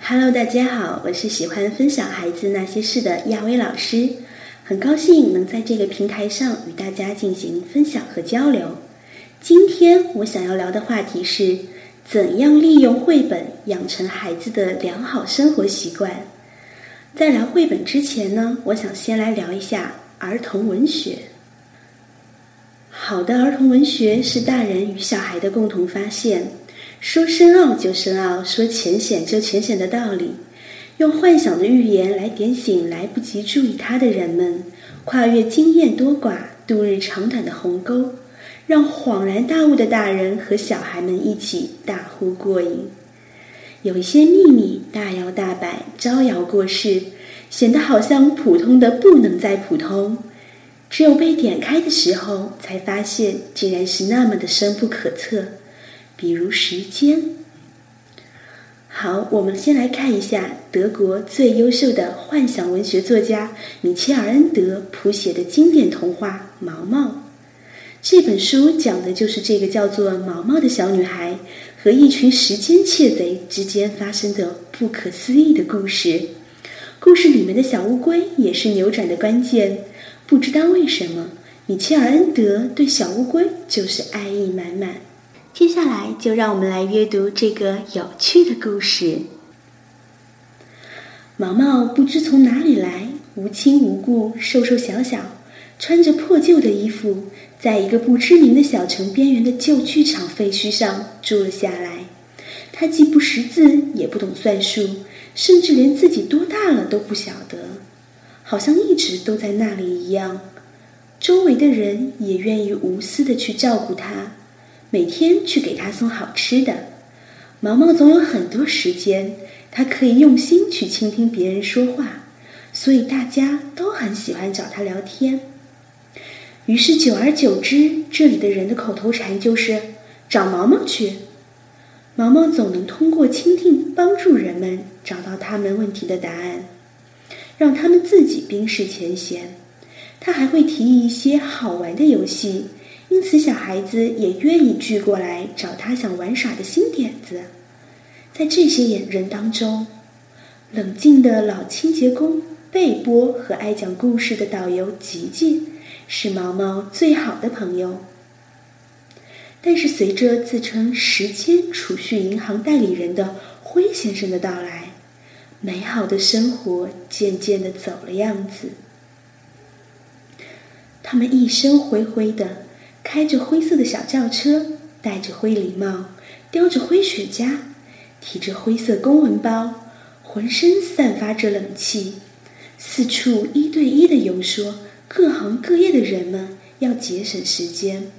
Hello，大家好，我是喜欢分享孩子那些事的亚薇老师，很高兴能在这个平台上与大家进行分享和交流。今天我想要聊的话题是，怎样利用绘本养成孩子的良好生活习惯。在聊绘本之前呢，我想先来聊一下儿童文学。好的儿童文学是大人与小孩的共同发现，说深奥就深奥，说浅显就浅显的道理，用幻想的寓言来点醒来不及注意它的人们，跨越经验多寡、度日长短的鸿沟，让恍然大悟的大人和小孩们一起大呼过瘾。有一些秘密大摇大摆、招摇过市，显得好像普通的不能再普通。只有被点开的时候，才发现竟然是那么的深不可测。比如时间。好，我们先来看一下德国最优秀的幻想文学作家米切尔恩德谱写的经典童话《毛毛》。这本书讲的就是这个叫做毛毛的小女孩和一群时间窃贼之间发生的不可思议的故事。故事里面的小乌龟也是扭转的关键。不知道为什么，米切尔恩德对小乌龟就是爱意满满。接下来就让我们来阅读这个有趣的故事。毛毛不知从哪里来，无亲无故，瘦瘦小小，穿着破旧的衣服，在一个不知名的小城边缘的旧剧场废墟上住了下来。他既不识字，也不懂算术，甚至连自己多大了都不晓得。好像一直都在那里一样，周围的人也愿意无私的去照顾他，每天去给他送好吃的。毛毛总有很多时间，他可以用心去倾听别人说话，所以大家都很喜欢找他聊天。于是久而久之，这里的人的口头禅就是“找毛毛去”。毛毛总能通过倾听帮助人们找到他们问题的答案。让他们自己冰释前嫌，他还会提议一些好玩的游戏，因此小孩子也愿意聚过来找他想玩耍的新点子。在这些人当中，冷静的老清洁工贝波和爱讲故事的导游吉吉是毛毛最好的朋友。但是随着自称时间储蓄银行代理人的灰先生的到来。美好的生活渐渐的走了样子。他们一身灰灰的，开着灰色的小轿车，戴着灰礼帽，叼着灰雪茄，提着灰色公文包，浑身散发着冷气，四处一对一的游说各行各业的人们要节省时间，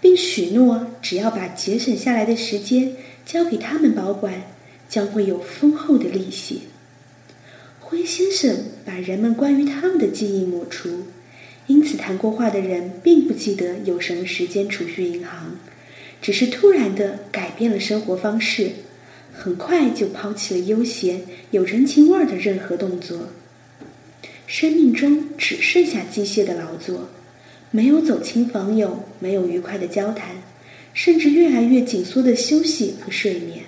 并许诺只要把节省下来的时间交给他们保管，将会有丰厚的利息。灰先生把人们关于他们的记忆抹除，因此谈过话的人并不记得有什么时间储蓄银行，只是突然的改变了生活方式，很快就抛弃了悠闲有人情味儿的任何动作。生命中只剩下机械的劳作，没有走亲访友，没有愉快的交谈，甚至越来越紧缩的休息和睡眠。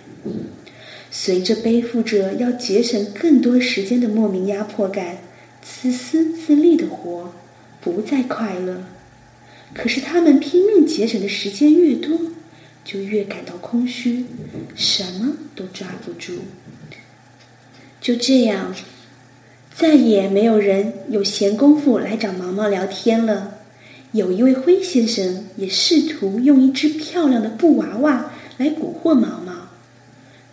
随着背负着要节省更多时间的莫名压迫感，自私自利的活不再快乐。可是他们拼命节省的时间越多，就越感到空虚，什么都抓不住。就这样，再也没有人有闲工夫来找毛毛聊天了。有一位灰先生也试图用一只漂亮的布娃娃来蛊惑毛毛。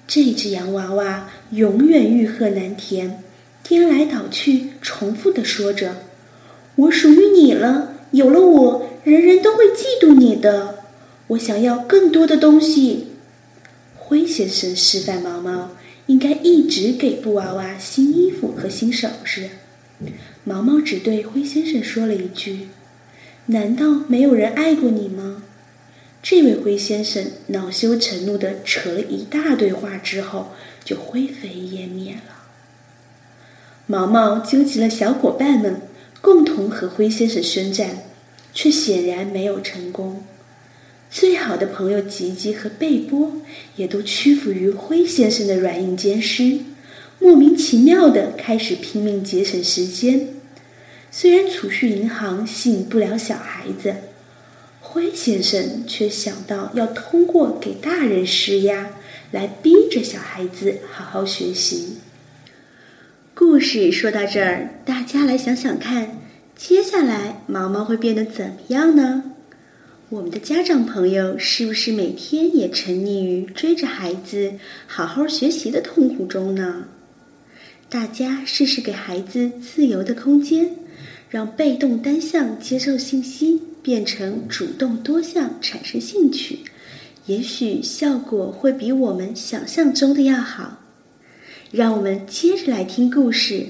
这只洋娃娃永远欲壑难填，颠来倒去，重复的说着：“我属于你了，有了我，人人都会嫉妒你的。我想要更多的东西。”灰先生示范毛毛应该一直给布娃娃新衣服和新首饰。毛毛只对灰先生说了一句：“难道没有人爱过你吗？”这位灰先生恼羞成怒的扯了一大堆话之后，就灰飞烟灭了。毛毛纠集了小伙伴们，共同和灰先生宣战，却显然没有成功。最好的朋友吉吉和贝波也都屈服于灰先生的软硬兼施，莫名其妙的开始拼命节省时间。虽然储蓄银行吸引不了小孩子，灰先生却想到要通过给大人施压来逼着小孩子好好学习。故事说到这儿，大家来想想看，接下来毛毛会变得怎么样呢？我们的家长朋友是不是每天也沉溺于追着孩子好好学习的痛苦中呢？大家试试给孩子自由的空间，让被动单向接受信息变成主动多项产生兴趣，也许效果会比我们想象中的要好。让我们接着来听故事。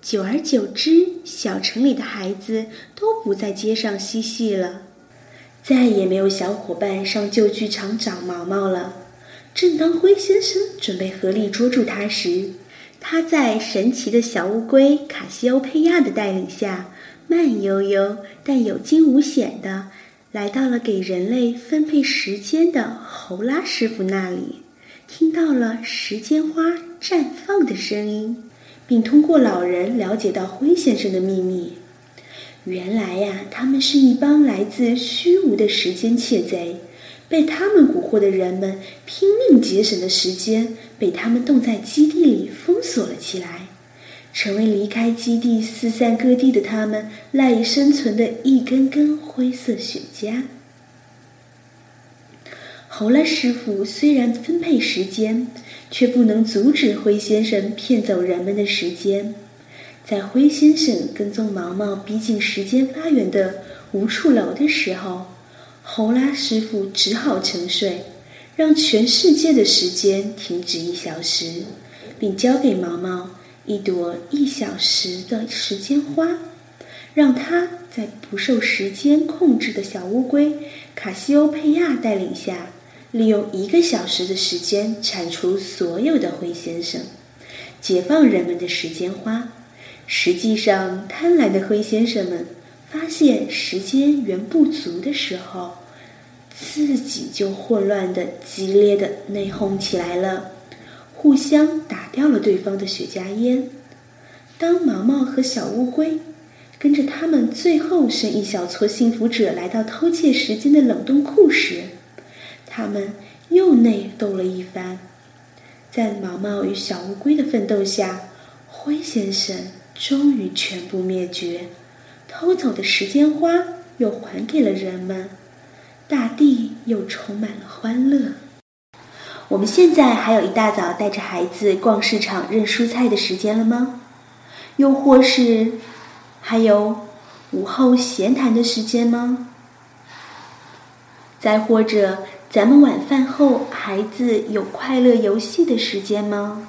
久而久之，小城里的孩子都不在街上嬉戏了。再也没有小伙伴上旧剧场找毛毛了。正当灰先生准备合力捉住他时，他在神奇的小乌龟卡西欧佩亚的带领下，慢悠悠但有惊无险的来到了给人类分配时间的侯拉师傅那里，听到了时间花绽放的声音，并通过老人了解到灰先生的秘密。原来呀，他们是一帮来自虚无的时间窃贼，被他们蛊惑的人们拼命节省的时间，被他们冻在基地里封锁了起来，成为离开基地四散各地的他们赖以生存的一根根灰色雪茄。侯拉师傅虽然分配时间，却不能阻止灰先生骗走人们的时间。在灰先生跟踪毛毛逼近时间发源的无处楼的时候，侯拉师傅只好沉睡，让全世界的时间停止一小时，并交给毛毛一朵一小时的时间花，让他在不受时间控制的小乌龟卡西欧佩亚带领下，利用一个小时的时间铲除所有的灰先生，解放人们的时间花。实际上，贪婪的灰先生们发现时间源不足的时候，自己就混乱的、激烈的内讧起来了，互相打掉了对方的雪茄烟。当毛毛和小乌龟跟着他们最后剩一小撮幸福者来到偷窃时间的冷冻库时，他们又内斗了一番。在毛毛与小乌龟的奋斗下，灰先生。终于全部灭绝，偷走的时间花又还给了人们，大地又充满了欢乐。我们现在还有一大早带着孩子逛市场认蔬菜的时间了吗？又或是还有午后闲谈的时间吗？再或者咱们晚饭后孩子有快乐游戏的时间吗？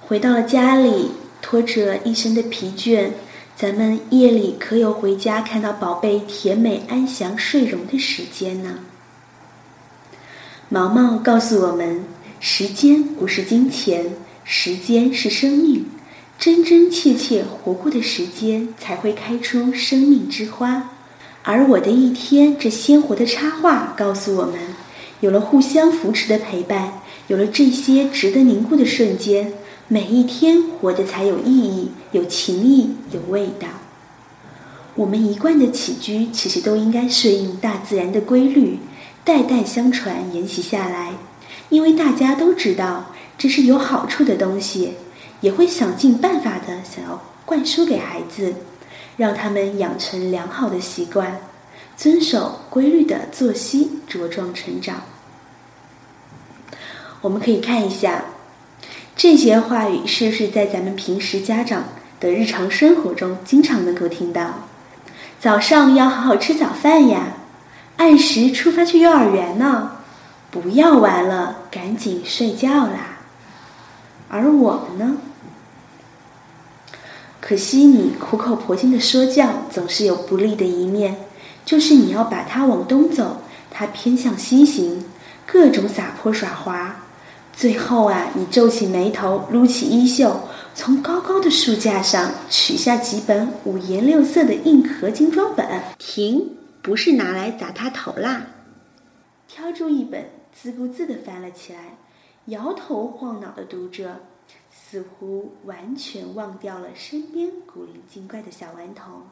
回到了家里。拖着一身的疲倦，咱们夜里可有回家看到宝贝甜美安详睡容的时间呢？毛毛告诉我们：时间不是金钱，时间是生命，真真切切活过的时间才会开出生命之花。而我的一天，这鲜活的插画告诉我们：有了互相扶持的陪伴，有了这些值得凝固的瞬间。每一天活得才有意义、有情意、有味道。我们一贯的起居其实都应该顺应大自然的规律，代代相传、沿袭下来。因为大家都知道这是有好处的东西，也会想尽办法的想要灌输给孩子，让他们养成良好的习惯，遵守规律的作息，茁壮成长。我们可以看一下。这些话语是不是在咱们平时家长的日常生活中经常能够听到？早上要好好吃早饭呀，按时出发去幼儿园呢，不要玩了，赶紧睡觉啦。而我们呢？可惜你苦口婆心的说教总是有不利的一面，就是你要把它往东走，它偏向西行，各种撒泼耍滑。最后啊，你皱起眉头，撸起衣袖，从高高的书架上取下几本五颜六色的硬壳精装本。停，不是拿来砸他头啦。挑出一本，自顾自地翻了起来，摇头晃脑地读着，似乎完全忘掉了身边古灵精怪的小顽童。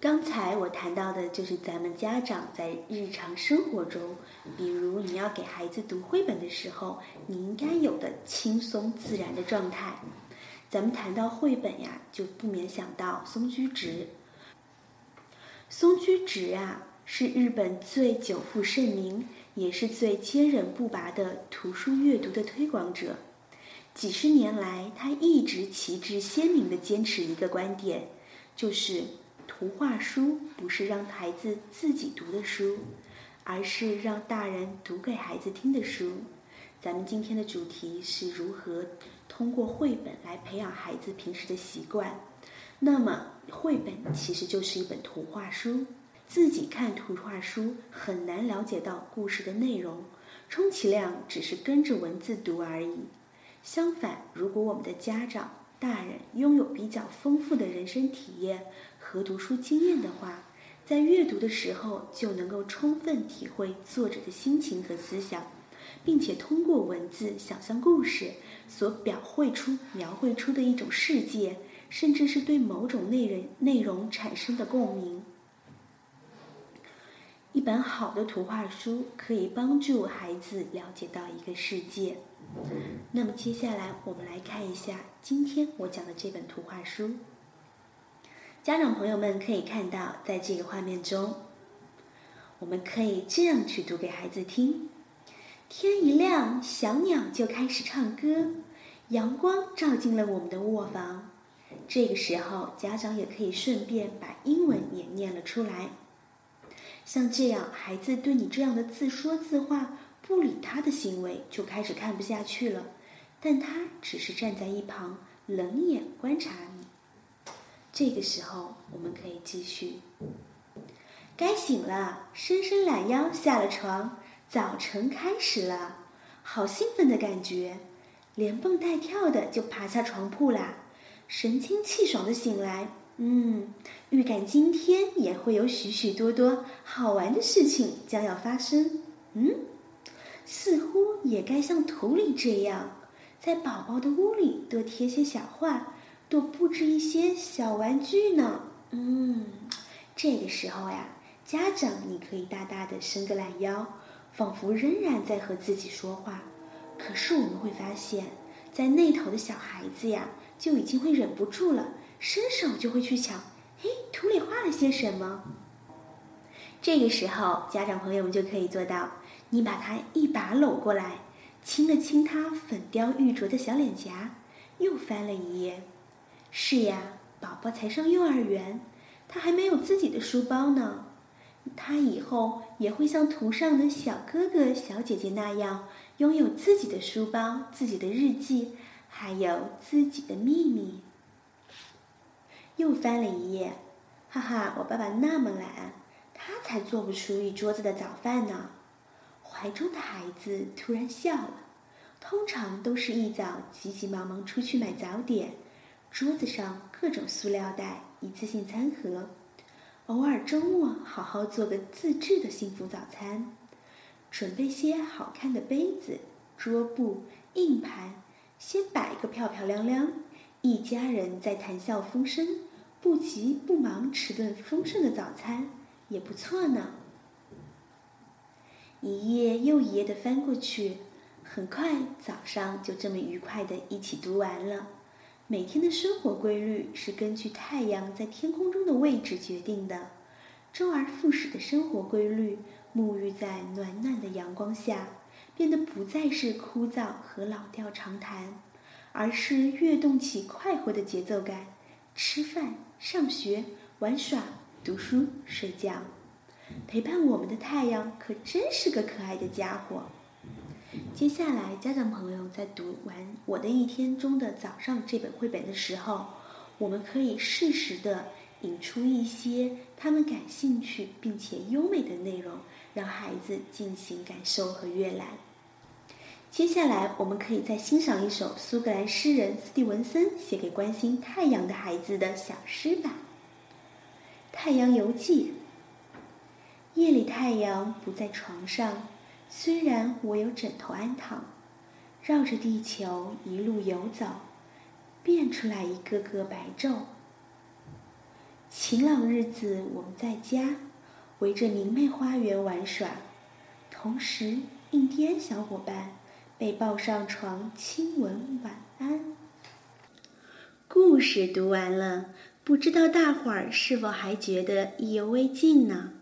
刚才我谈到的就是咱们家长在日常生活中，比如你要给孩子读绘本的时候，你应该有的轻松自然的状态。咱们谈到绘本呀，就不免想到松居直。松居直啊，是日本最久负盛名，也是最坚韧不拔的图书阅读的推广者。几十年来，他一直旗帜鲜明地坚持一个观点，就是。图画书不是让孩子自己读的书，而是让大人读给孩子听的书。咱们今天的主题是如何通过绘本来培养孩子平时的习惯。那么，绘本其实就是一本图画书。自己看图画书很难了解到故事的内容，充其量只是跟着文字读而已。相反，如果我们的家长、大人拥有比较丰富的人生体验，和读书经验的话，在阅读的时候就能够充分体会作者的心情和思想，并且通过文字想象故事所表绘出、描绘出的一种世界，甚至是对某种内容内容产生的共鸣。一本好的图画书可以帮助孩子了解到一个世界。那么接下来我们来看一下今天我讲的这本图画书。家长朋友们可以看到，在这个画面中，我们可以这样去读给孩子听：天一亮，小鸟就开始唱歌，阳光照进了我们的卧房。这个时候，家长也可以顺便把英文也念了出来。像这样，孩子对你这样的自说自话、不理他的行为就开始看不下去了，但他只是站在一旁，冷眼观察你。这个时候，我们可以继续。该醒了，伸伸懒腰，下了床，早晨开始了，好兴奋的感觉，连蹦带跳的就爬下床铺啦，神清气爽的醒来，嗯，预感今天也会有许许多多好玩的事情将要发生，嗯，似乎也该像图里这样，在宝宝的屋里多贴些小画。多布置一些小玩具呢。嗯，这个时候呀，家长你可以大大的伸个懒腰，仿佛仍然在和自己说话。可是我们会发现，在那头的小孩子呀，就已经会忍不住了，伸手就会去抢。嘿，图里画了些什么？这个时候，家长朋友们就可以做到：你把他一把搂过来，亲了亲他粉雕玉琢的小脸颊，又翻了一页。是呀，宝宝才上幼儿园，他还没有自己的书包呢。他以后也会像图上的小哥哥、小姐姐那样，拥有自己的书包、自己的日记，还有自己的秘密。又翻了一页，哈哈，我爸爸那么懒，他才做不出一桌子的早饭呢。怀中的孩子突然笑了，通常都是一早急急忙忙出去买早点。桌子上各种塑料袋、一次性餐盒，偶尔周末好好做个自制的幸福早餐，准备些好看的杯子、桌布、硬盘，先摆个漂漂亮亮，一家人在谈笑风生，不急不忙吃顿丰盛的早餐也不错呢。一页又一页的翻过去，很快早上就这么愉快的一起读完了。每天的生活规律是根据太阳在天空中的位置决定的，周而复始的生活规律，沐浴在暖暖的阳光下，变得不再是枯燥和老调常谈，而是跃动起快活的节奏感。吃饭、上学、玩耍、读书、睡觉，陪伴我们的太阳可真是个可爱的家伙。接下来，家长朋友在读完《我的一天》中的早上这本绘本的时候，我们可以适时的引出一些他们感兴趣并且优美的内容，让孩子进行感受和阅览。接下来，我们可以再欣赏一首苏格兰诗人斯蒂文森写给关心太阳的孩子的小诗吧，《太阳游记》。夜里太阳不在床上，虽然我有枕头安躺，绕着地球一路游走，变出来一个个白昼。晴朗日子，我们在家围着明媚花园玩耍，同时印第安小伙伴被抱上床亲吻晚安。故事读完了，不知道大伙儿是否还觉得意犹未尽呢？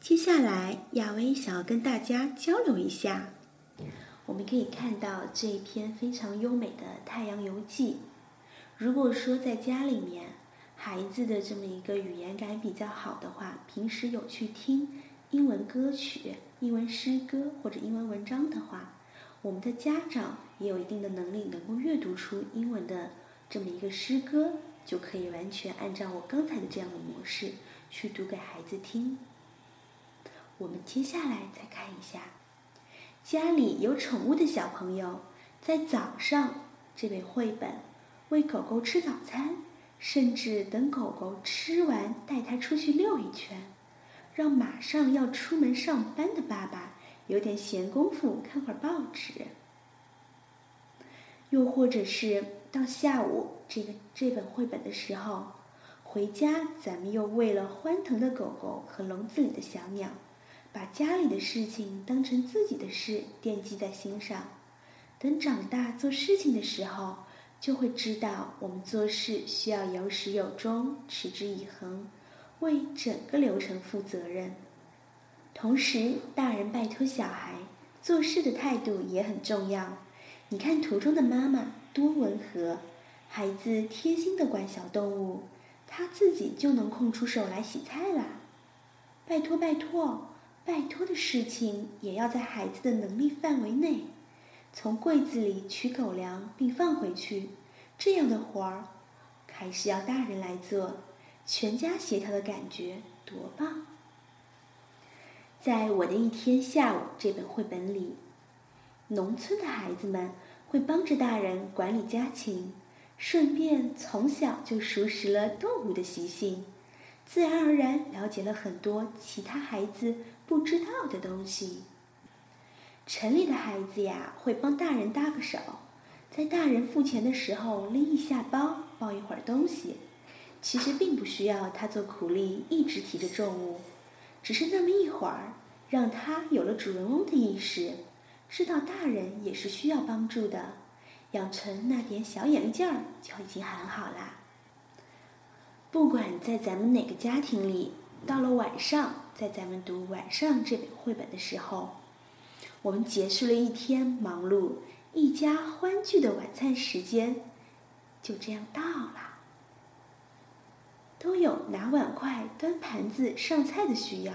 接下来，亚薇想要跟大家交流一下。我们可以看到这一篇非常优美的太阳游记。如果说在家里面，孩子的这么一个语言感比较好的话，平时有去听英文歌曲、英文诗歌或者英文文章的话，我们的家长也有一定的能力，能够阅读出英文的这么一个诗歌，就可以完全按照我刚才的这样的模式去读给孩子听。我们接下来再看一下，家里有宠物的小朋友在早上这本绘本喂狗狗吃早餐。甚至等狗狗吃完，带它出去溜一圈，让马上要出门上班的爸爸有点闲工夫看会儿报纸。又或者是到下午这个这本绘本的时候，回家咱们又喂了欢腾的狗狗和笼子里的小鸟，把家里的事情当成自己的事惦记在心上。等长大做事情的时候。就会知道，我们做事需要有始有终、持之以恒，为整个流程负责任。同时，大人拜托小孩做事的态度也很重要。你看图中的妈妈多温和，孩子贴心的管小动物，他自己就能空出手来洗菜啦。拜托拜托拜托的事情，也要在孩子的能力范围内。从柜子里取狗粮并放回去，这样的活儿还是要大人来做，全家协调的感觉多棒！在我的一天下午这本绘本里，农村的孩子们会帮着大人管理家禽，顺便从小就熟识了动物的习性，自然而然了解了很多其他孩子不知道的东西。城里的孩子呀，会帮大人搭个手，在大人付钱的时候拎一下包，抱一会儿东西。其实并不需要他做苦力，一直提着重物，只是那么一会儿，让他有了主人翁的意识，知道大人也是需要帮助的，养成那点小眼力劲儿就已经很好啦。不管在咱们哪个家庭里，到了晚上，在咱们读晚上这本绘本的时候。我们结束了一天忙碌，一家欢聚的晚餐时间就这样到了。都有拿碗筷、端盘子、上菜的需要，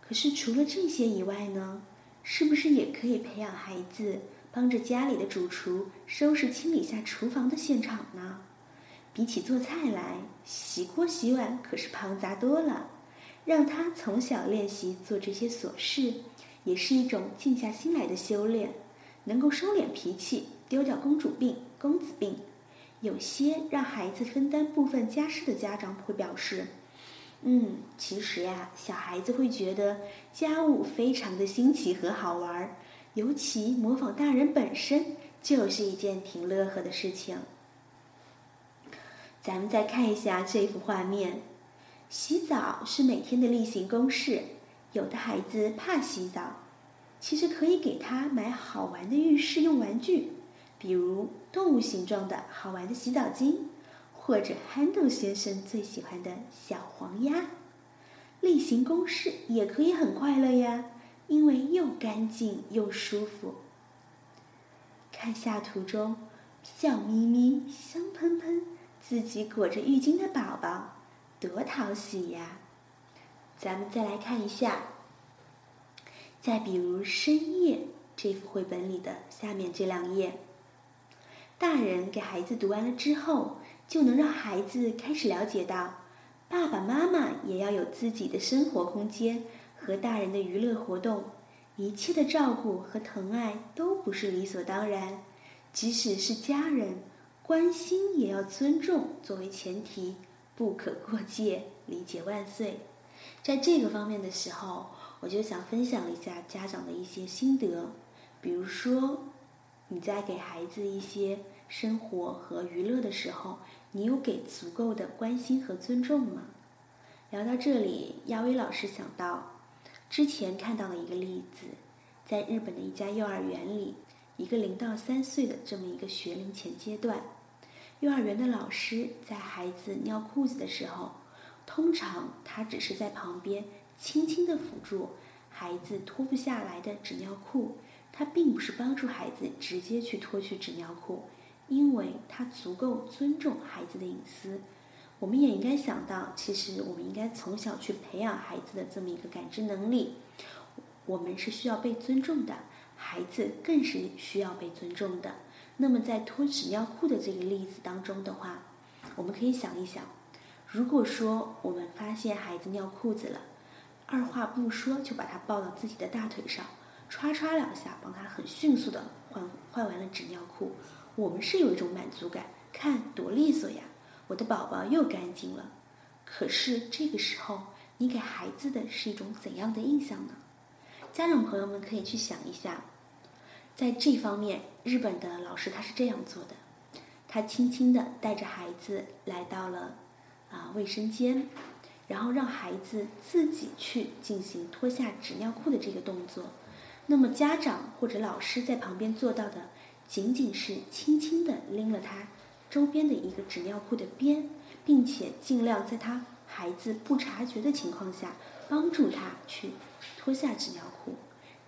可是除了这些以外呢，是不是也可以培养孩子帮着家里的主厨收拾清理下厨房的现场呢？比起做菜来，洗锅洗碗可是庞杂多了。让他从小练习做这些琐事。也是一种静下心来的修炼，能够收敛脾气，丢掉公主病、公子病。有些让孩子分担部分家事的家长会表示：“嗯，其实呀，小孩子会觉得家务非常的新奇和好玩儿，尤其模仿大人本身就是一件挺乐呵的事情。”咱们再看一下这幅画面，洗澡是每天的例行公事。有的孩子怕洗澡，其实可以给他买好玩的浴室用玩具，比如动物形状的好玩的洗澡巾，或者憨豆先生最喜欢的小黄鸭。例行公事也可以很快乐呀，因为又干净又舒服。看下图中笑眯眯、香喷喷、自己裹着浴巾的宝宝，多讨喜呀！咱们再来看一下，再比如深夜这幅绘本里的下面这两页，大人给孩子读完了之后，就能让孩子开始了解到，爸爸妈妈也要有自己的生活空间和大人的娱乐活动，一切的照顾和疼爱都不是理所当然，即使是家人，关心也要尊重作为前提，不可过界，理解万岁。在这个方面的时候，我就想分享一下家长的一些心得，比如说你在给孩子一些生活和娱乐的时候，你有给足够的关心和尊重吗？聊到这里，亚威老师想到之前看到的一个例子，在日本的一家幼儿园里，一个零到三岁的这么一个学龄前阶段，幼儿园的老师在孩子尿裤子的时候，通常他只是在旁边轻轻的辅助孩子脱不下来的纸尿裤，他并不是帮助孩子直接去脱去纸尿裤，因为他足够尊重孩子的隐私。我们也应该想到，其实我们应该从小去培养孩子的这么一个感知能力。我们是需要被尊重的，孩子更是需要被尊重的。那么在脱纸尿裤的这个例子当中的话，我们可以想一想，如果说我们发现孩子尿裤子了，二话不说就把他抱到自己的大腿上，歘歘两下帮他很迅速的换换完了纸尿裤，我们是有一种满足感，看多利索呀！我的宝宝又干净了，可是这个时候，你给孩子的是一种怎样的印象呢？家长朋友们可以去想一下，在这方面，日本的老师他是这样做的：他轻轻地带着孩子来到了啊卫生间，然后让孩子自己去进行脱下纸尿裤的这个动作。那么家长或者老师在旁边做到的，仅仅是轻轻地拎了他。周边的一个纸尿裤的边，并且尽量在他孩子不察觉的情况下，帮助他去脱下纸尿裤，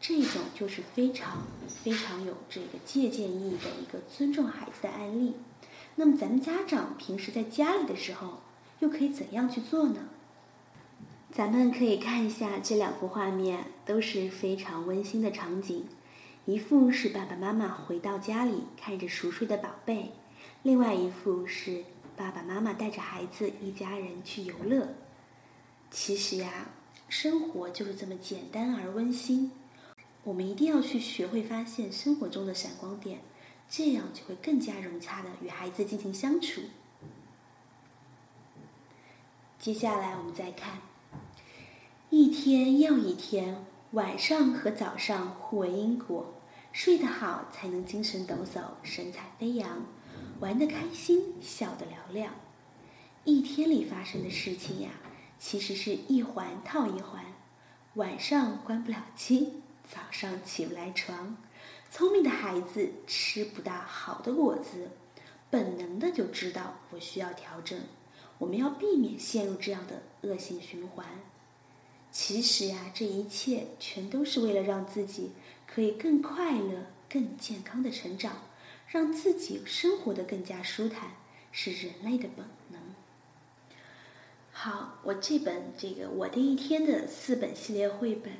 这种就是非常非常有这个借鉴意义的一个尊重孩子的案例。那么咱们家长平时在家里的时候，又可以怎样去做呢？咱们可以看一下这两幅画面，都是非常温馨的场景。一副是爸爸妈妈回到家里，看着熟睡的宝贝。另外一副是爸爸妈妈带着孩子一家人去游乐。其实呀，生活就是这么简单而温馨。我们一定要去学会发现生活中的闪光点，这样就会更加融洽的与孩子进行相处。接下来我们再看，一天又一天，晚上和早上互为因果，睡得好才能精神抖擞，神采飞扬。玩得开心，笑得嘹亮。一天里发生的事情呀，其实是一环套一环。晚上关不了机，早上起不来床。聪明的孩子吃不到好的果子，本能的就知道我需要调整。我们要避免陷入这样的恶性循环。其实呀，这一切全都是为了让自己可以更快乐、更健康的成长。让自己生活的更加舒坦，是人类的本能。好，我这本这个我的一天的四本系列绘本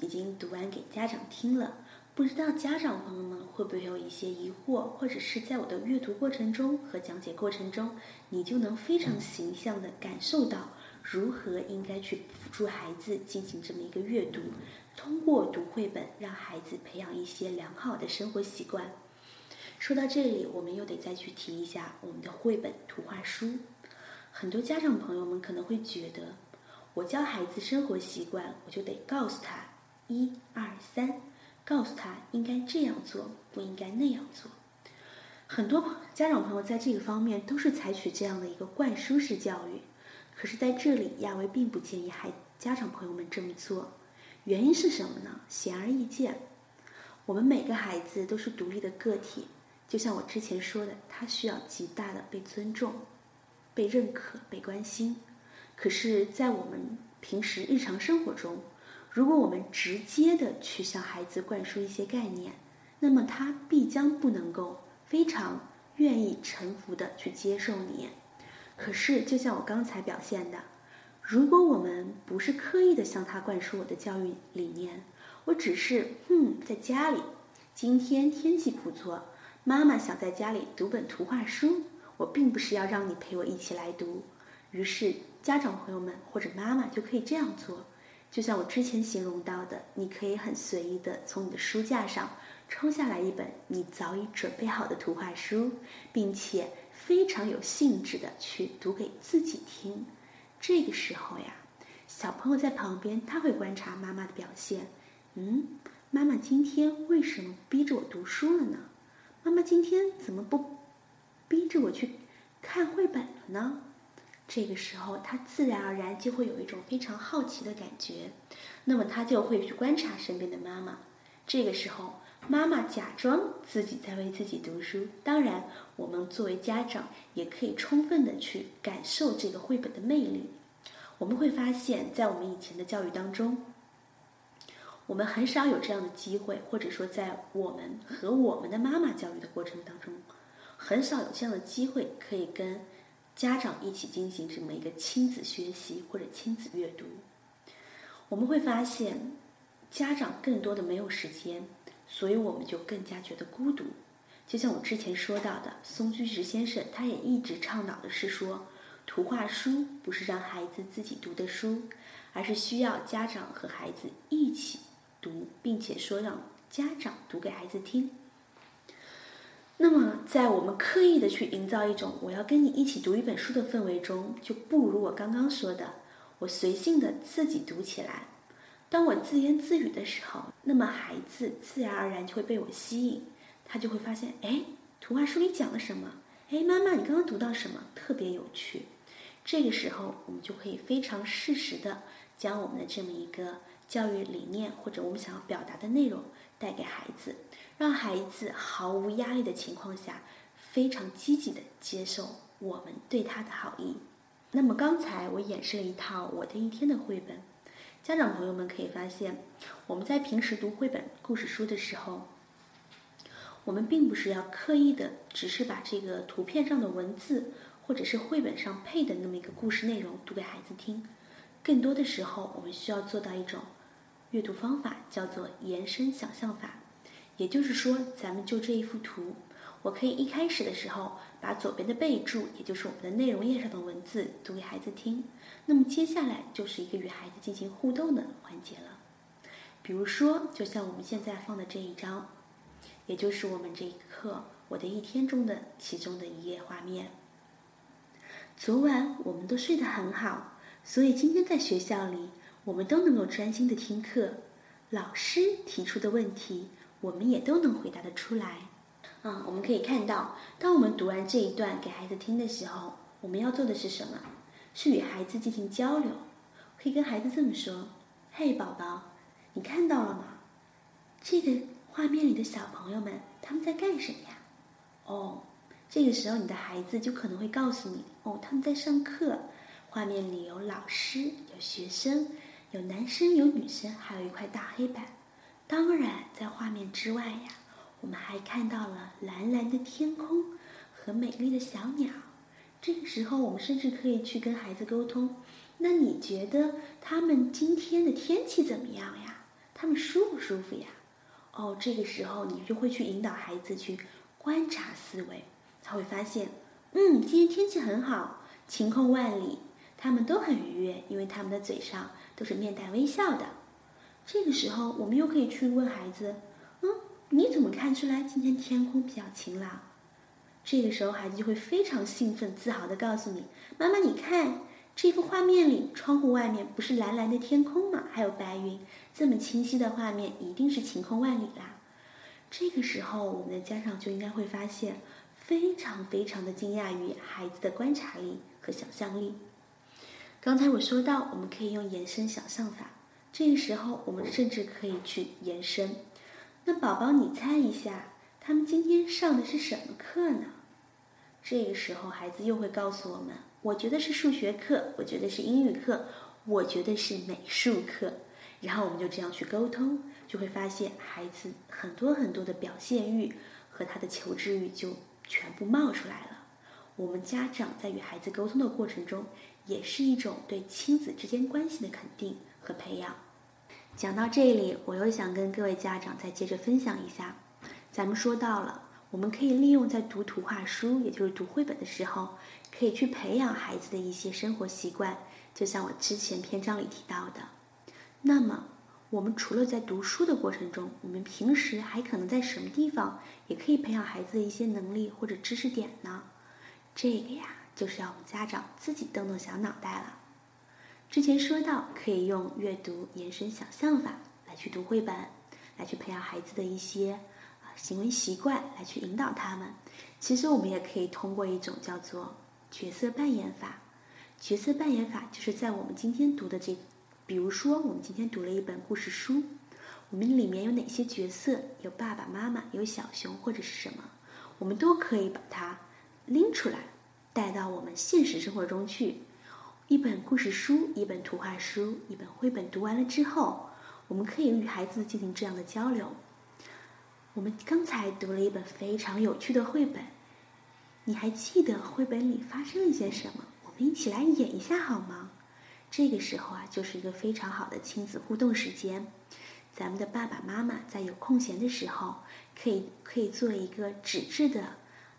已经读完给家长听了，不知道家长朋友们会不会有一些疑惑，或者是在我的阅读过程中和讲解过程中，你就能非常形象的感受到如何应该去辅助孩子进行这么一个阅读，通过读绘本让孩子培养一些良好的生活习惯。说到这里，我们又得再去提一下我们的绘本图画书。很多家长朋友们可能会觉得，我教孩子生活习惯，我就得告诉他一二三，告诉他应该这样做，不应该那样做。很多家长朋友在这个方面都是采取这样的一个灌输式教育。可是在这里，亚维并不建议孩家长朋友们这么做。原因是什么呢？显而易见，我们每个孩子都是独立的个体。就像我之前说的，他需要极大的被尊重、被认可、被关心。可是，在我们平时日常生活中，如果我们直接的去向孩子灌输一些概念，那么他必将不能够非常愿意臣服的去接受你。可是，就像我刚才表现的，如果我们不是刻意的向他灌输我的教育理念，我只是嗯，在家里，今天天气不错。妈妈想在家里读本图画书，我并不是要让你陪我一起来读。于是，家长朋友们或者妈妈就可以这样做，就像我之前形容到的，你可以很随意的从你的书架上抽下来一本你早已准备好的图画书，并且非常有兴致的去读给自己听。这个时候呀，小朋友在旁边，他会观察妈妈的表现。嗯，妈妈今天为什么逼着我读书了呢？妈妈今天怎么不逼着我去看绘本了呢？这个时候，他自然而然就会有一种非常好奇的感觉，那么他就会去观察身边的妈妈。这个时候，妈妈假装自己在为自己读书。当然，我们作为家长也可以充分的去感受这个绘本的魅力。我们会发现，在我们以前的教育当中，我们很少有这样的机会，或者说，在我们和我们的妈妈教育的过程当中，很少有这样的机会可以跟。家长一起进行这么一个亲子学习或者亲子阅读，我们会发现家长更多的没有时间，所以我们就更加觉得孤独。就像我之前说到的，松居直先生他也一直倡导的是说，图画书不是让孩子自己读的书，而是需要家长和孩子一起读，并且说让家长读给孩子听。那么，在我们刻意的去营造一种我要跟你一起读一本书的氛围中，就不如我刚刚说的，我随性的自己读起来。当我自言自语的时候，那么孩子自然而然就会被我吸引，他就会发现，哎，图画书里讲了什么？哎，妈妈，你刚刚读到什么？特别有趣。这个时候，我们就可以非常适时的将我们的这么一个教育理念或者我们想要表达的内容带给孩子。让孩子毫无压力的情况下，非常积极的接受我们对他的好意。那么刚才我演示了一套我的一天的绘本，家长朋友们可以发现，我们在平时读绘本故事书的时候，我们并不是要刻意的，只是把这个图片上的文字或者是绘本上配的那么一个故事内容读给孩子听，更多的时候，我们需要做到一种阅读方法，叫做延伸想象法。也就是说，咱们就这一幅图，我可以一开始的时候把左边的备注，也就是我们的内容页上的文字读给孩子听。那么接下来就是一个与孩子进行互动的环节了。比如说，就像我们现在放的这一张，也就是我们这一刻我的一天中的其中的一页画面。昨晚我们都睡得很好，所以今天在学校里，我们都能够专心的听课。老师提出的问题。我们也都能回答得出来，啊，我们可以看到，当我们读完这一段给孩子听的时候，我们要做的是什么？是与孩子进行交流，可以跟孩子这么说：“嘿，宝宝，你看到了吗？这个画面里的小朋友们他们在干什么呀？”哦，这个时候你的孩子就可能会告诉你：“哦，他们在上课。画面里有老师，有学生，有男生，有女生，还有一块大黑板。”当然，在画面之外呀，我们还看到了蓝蓝的天空和美丽的小鸟。这个时候，我们甚至可以去跟孩子沟通。那你觉得他们今天的天气怎么样呀？他们舒不舒服呀？哦，这个时候你就会去引导孩子去观察思维，他会发现，嗯，今天天气很好，晴空万里，他们都很愉悦，因为他们的嘴上都是面带微笑的。这个时候，我们又可以去问孩子：“，你怎么看出来今天天空比较晴朗？”这个时候，孩子就会非常兴奋、自豪地告诉你：“妈妈，你看这幅画面里，窗户外面不是蓝蓝的天空吗？还有白云，这么清晰的画面，一定是晴空万里啦。”这个时候，我们的家长就应该会发现，非常非常的惊讶于孩子的观察力和想象力。刚才我说到，我们可以用延伸想象法。这个时候，我们甚至可以去延伸。那宝宝，你猜一下，他们今天上的是什么课呢？这个时候，孩子又会告诉我们：“我觉得是数学课，我觉得是英语课，我觉得是美术课。”然后我们就这样去沟通，就会发现孩子很多很多的表现欲和他的求知欲就全部冒出来了。我们家长在与孩子沟通的过程中，也是一种对亲子之间关系的肯定和培养。讲到这里，我又想跟各位家长再接着分享一下。咱们说到了，我们可以利用在读图画书，也就是读绘本的时候，可以去培养孩子的一些生活习惯。就像我之前篇章里提到的，那么我们除了在读书的过程中，我们平时还可能在什么地方也可以培养孩子的一些能力或者知识点呢？这个呀，就是要我们家长自己动动小脑袋了。之前说到，可以用阅读延伸想象法来去读绘本，来去培养孩子的一些啊行为习惯，来去引导他们。其实我们也可以通过一种叫做角色扮演法。角色扮演法就是在我们今天读的这，比如说我们今天读了一本故事书，我们里面有哪些角色？有爸爸妈妈，有小熊或者是什么？我们都可以把它拎出来，带到我们现实生活中去。一本故事书，一本图画书，一本绘本读完了之后，我们可以与孩子进行这样的交流。我们刚才读了一本非常有趣的绘本，你还记得绘本里发生了一些什么？我们一起来演一下好吗？这个时候啊，就是一个非常好的亲子互动时间。咱们的爸爸妈妈在有空闲的时候，可以可以做一个纸质的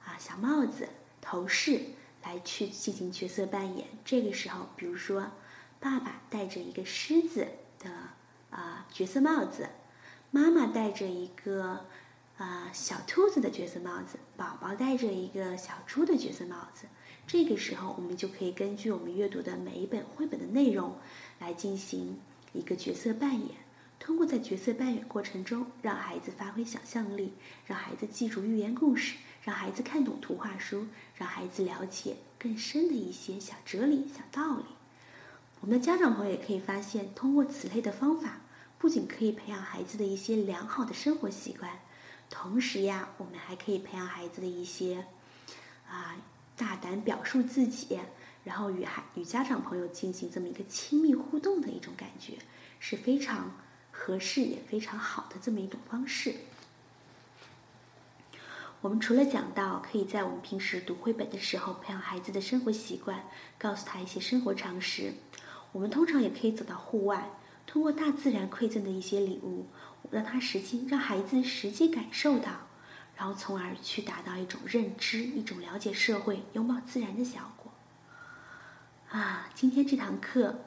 啊小帽子头饰。来去进行角色扮演。这个时候，比如说，爸爸戴着一个狮子的啊角色帽子，妈妈戴着一个啊小兔子的角色帽子，宝宝戴着一个小猪的角色帽子。这个时候，我们就可以根据我们阅读的每一本绘本的内容来进行一个角色扮演。通过在角色扮演过程中，让孩子发挥想象力，让孩子记住寓言故事。让孩子看懂图画书，让孩子了解更深的一些小哲理、小道理。我们的家长朋友也可以发现，通过此类的方法，不仅可以培养孩子的一些良好的生活习惯，同时呀，我们还可以培养孩子的一些啊大胆表述自己，然后与孩与家长朋友进行这么一个亲密互动的一种感觉，是非常合适也非常好的这么一种方式。我们除了讲到可以在我们平时读绘本的时候培养孩子的生活习惯，告诉他一些生活常识，我们通常也可以走到户外，通过大自然馈赠的一些礼物，让他实际让孩子实际感受到，然后从而去达到一种认知、一种了解社会、拥抱自然的效果。啊，今天这堂课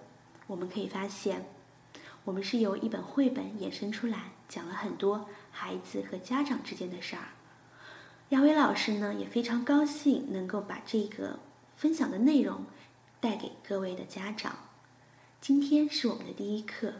我们可以发现，我们是由一本绘本衍生出来，讲了很多孩子和家长之间的事儿。亚威老师呢也非常高兴能够把这个分享的内容带给各位的家长。今天是我们的第一课，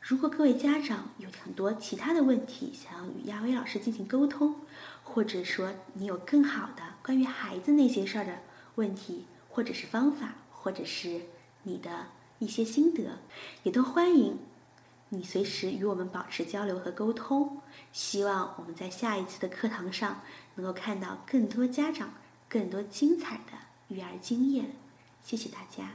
如果各位家长有很多其他的问题想要与亚威老师进行沟通，或者说你有更好的关于孩子那些事儿的问题，或者是方法，或者是你的一些心得，也都欢迎。你随时与我们保持交流和沟通，希望我们在下一次的课堂上能够看到更多家长、更多精彩的育儿经验。谢谢大家。